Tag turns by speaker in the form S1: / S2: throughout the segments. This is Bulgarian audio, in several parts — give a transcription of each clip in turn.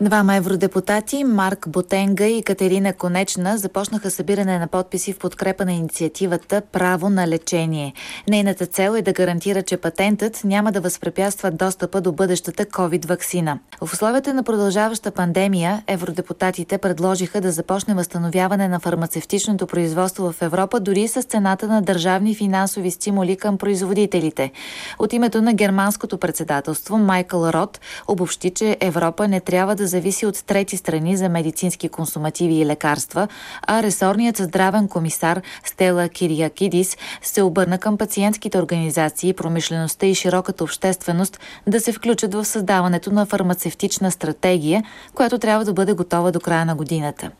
S1: Двама евродепутати, Марк Ботенга и Катерина Конечна, започнаха събиране на подписи в подкрепа на инициативата Право на лечение. Нейната цел е да гарантира, че патентът няма да възпрепятства достъпа до бъдещата COVID-вакцина. В условията на продължаваща пандемия, евродепутатите предложиха да започне възстановяване на фармацевтичното производство в Европа дори с цената на държавни финансови стимули към производителите. От името на германското председателство Майкъл Рот обобщи, че Европа не трябва да зависи от трети страни за медицински консумативи и лекарства, а ресорният здравен комисар Стела Кириакидис се обърна към пациентските организации, промишлеността и широката общественост да се включат в създаването на фармацевтична стратегия, която трябва да бъде готова до края на годината.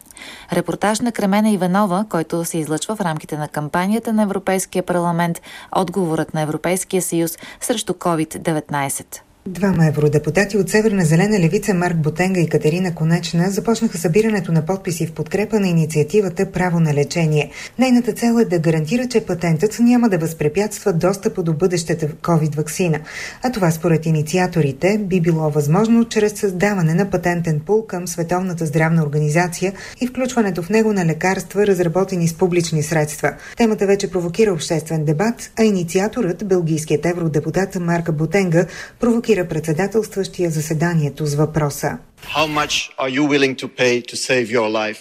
S1: Репортаж на Кремена Иванова, който се излъчва в рамките на кампанията на Европейския парламент Отговорът на Европейския съюз срещу COVID-19.
S2: Двама евродепутати от Северна зелена левица Марк Ботенга и Катерина Конечна започнаха събирането на подписи в подкрепа на инициативата Право на лечение. Нейната цел е да гарантира, че патентът няма да възпрепятства достъпа до бъдещата COVID-вакцина. А това според инициаторите би било възможно чрез създаване на патентен пул към Световната здравна организация и включването в него на лекарства, разработени с публични средства. Темата вече провокира обществен дебат, а инициаторът, белгийският евродепутат Марка Ботенга, провокира провокира председателстващия заседанието с въпроса.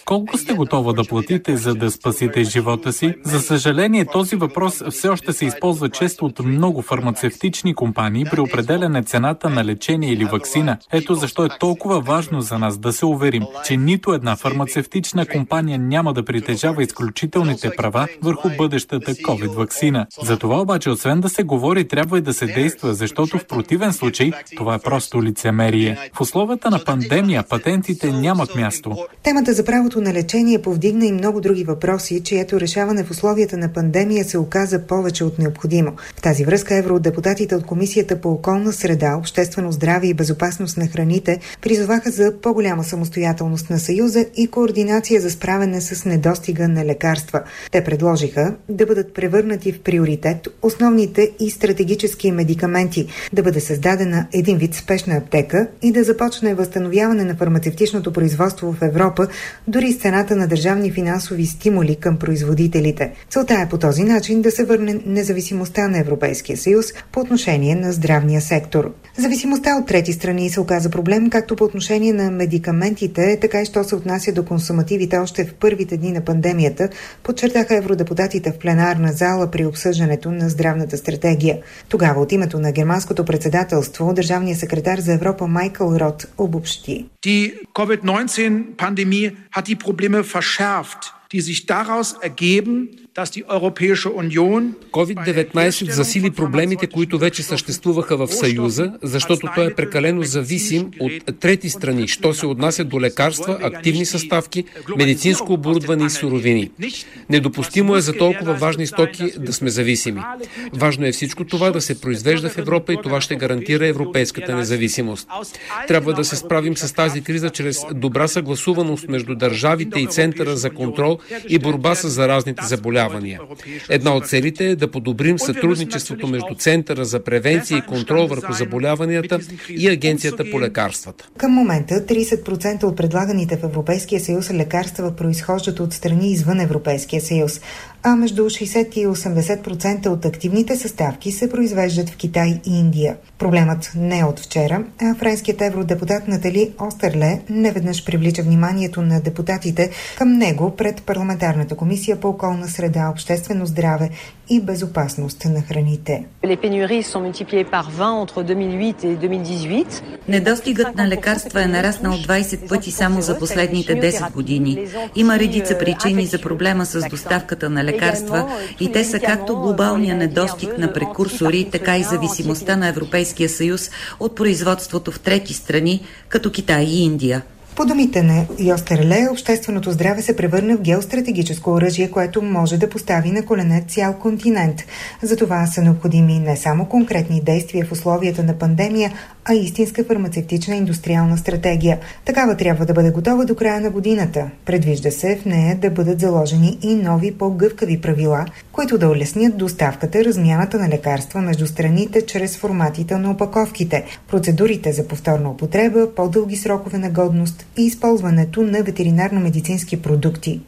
S3: Колко сте готова да платите, за да спасите живота си? За съжаление, този въпрос все още се използва често от много фармацевтични компании при определяне цената на лечение или вакцина. Ето защо е толкова важно за нас да се уверим, че нито една фармацевтична компания няма да притежава изключителните права върху бъдещата COVID-вакцина. За това обаче, освен да се говори, трябва и да се действа, защото в противен случай това е просто лицемерие. В условията на пандемия пандемия патентите нямат място.
S2: Темата за правото на лечение повдигна и много други въпроси, чието решаване в условията на пандемия се оказа повече от необходимо. В тази връзка евродепутатите от Комисията по околна среда, обществено здраве и безопасност на храните призоваха за по-голяма самостоятелност на Съюза и координация за справяне с недостига на лекарства. Те предложиха да бъдат превърнати в приоритет основните и стратегически медикаменти, да бъде създадена един вид спешна аптека и да започне възстановяване възстановяване на фармацевтичното производство в Европа, дори с цената на държавни финансови стимули към производителите. Целта е по този начин да се върне независимостта на Европейския съюз по отношение на здравния сектор. Зависимостта от трети страни се оказа проблем както по отношение на медикаментите, така и що се отнася до консумативите още в първите дни на пандемията, подчертаха евродепутатите в пленарна зала при обсъждането на здравната стратегия. Тогава от името на германското председателство държавният секретар за Европа Майкъл Рот обобщи
S4: Die Covid-19-Pandemie hat die Probleme verschärft, die sich daraus ergeben,
S5: COVID-19 засили проблемите, които вече съществуваха в Съюза, защото той е прекалено зависим от трети страни, що се отнася до лекарства, активни съставки, медицинско оборудване и суровини. Недопустимо е за толкова важни стоки да сме зависими. Важно е всичко това да се произвежда в Европа и това ще гарантира европейската независимост. Трябва да се справим с тази криза чрез добра съгласуваност между държавите и Центъра за контрол и борба с заразните заболявания заболявания. Една от целите е да подобрим сътрудничеството между Центъра за превенция и контрол върху заболяванията и Агенцията по лекарствата.
S2: Към момента 30% от предлаганите в Европейския съюз лекарства произхождат от страни извън Европейския съюз, а между 60 и 80% от активните съставки се произвеждат в Китай и Индия. Проблемът не е от вчера, а френският евродепутат Натали Остерле неведнъж привлича вниманието на депутатите към него пред парламентарната комисия по околна среда, обществено здраве и безопасност на храните.
S6: Недостигът на лекарства е нараснал 20 пъти само за последните 10 години. Има редица причини за проблема с доставката на лекарства и те са както глобалния недостиг на прекурсори, така и зависимостта на Европейския съюз от производството в трети страни, като Китай и Индия.
S2: По думите на Йостерле, общественото здраве се превърна в геостратегическо оръжие, което може да постави на колене цял континент. Затова са необходими не само конкретни действия в условията на пандемия, а истинска фармацевтична индустриална стратегия. Такава трябва да бъде готова до края на годината. Предвижда се в нея да бъдат заложени и нови по-гъвкави правила, които да улеснят доставката, размяната на лекарства между страните чрез форматите на опаковките, процедурите за повторна употреба, по-дълги срокове на годност и използването на ветеринарно-медицински продукти.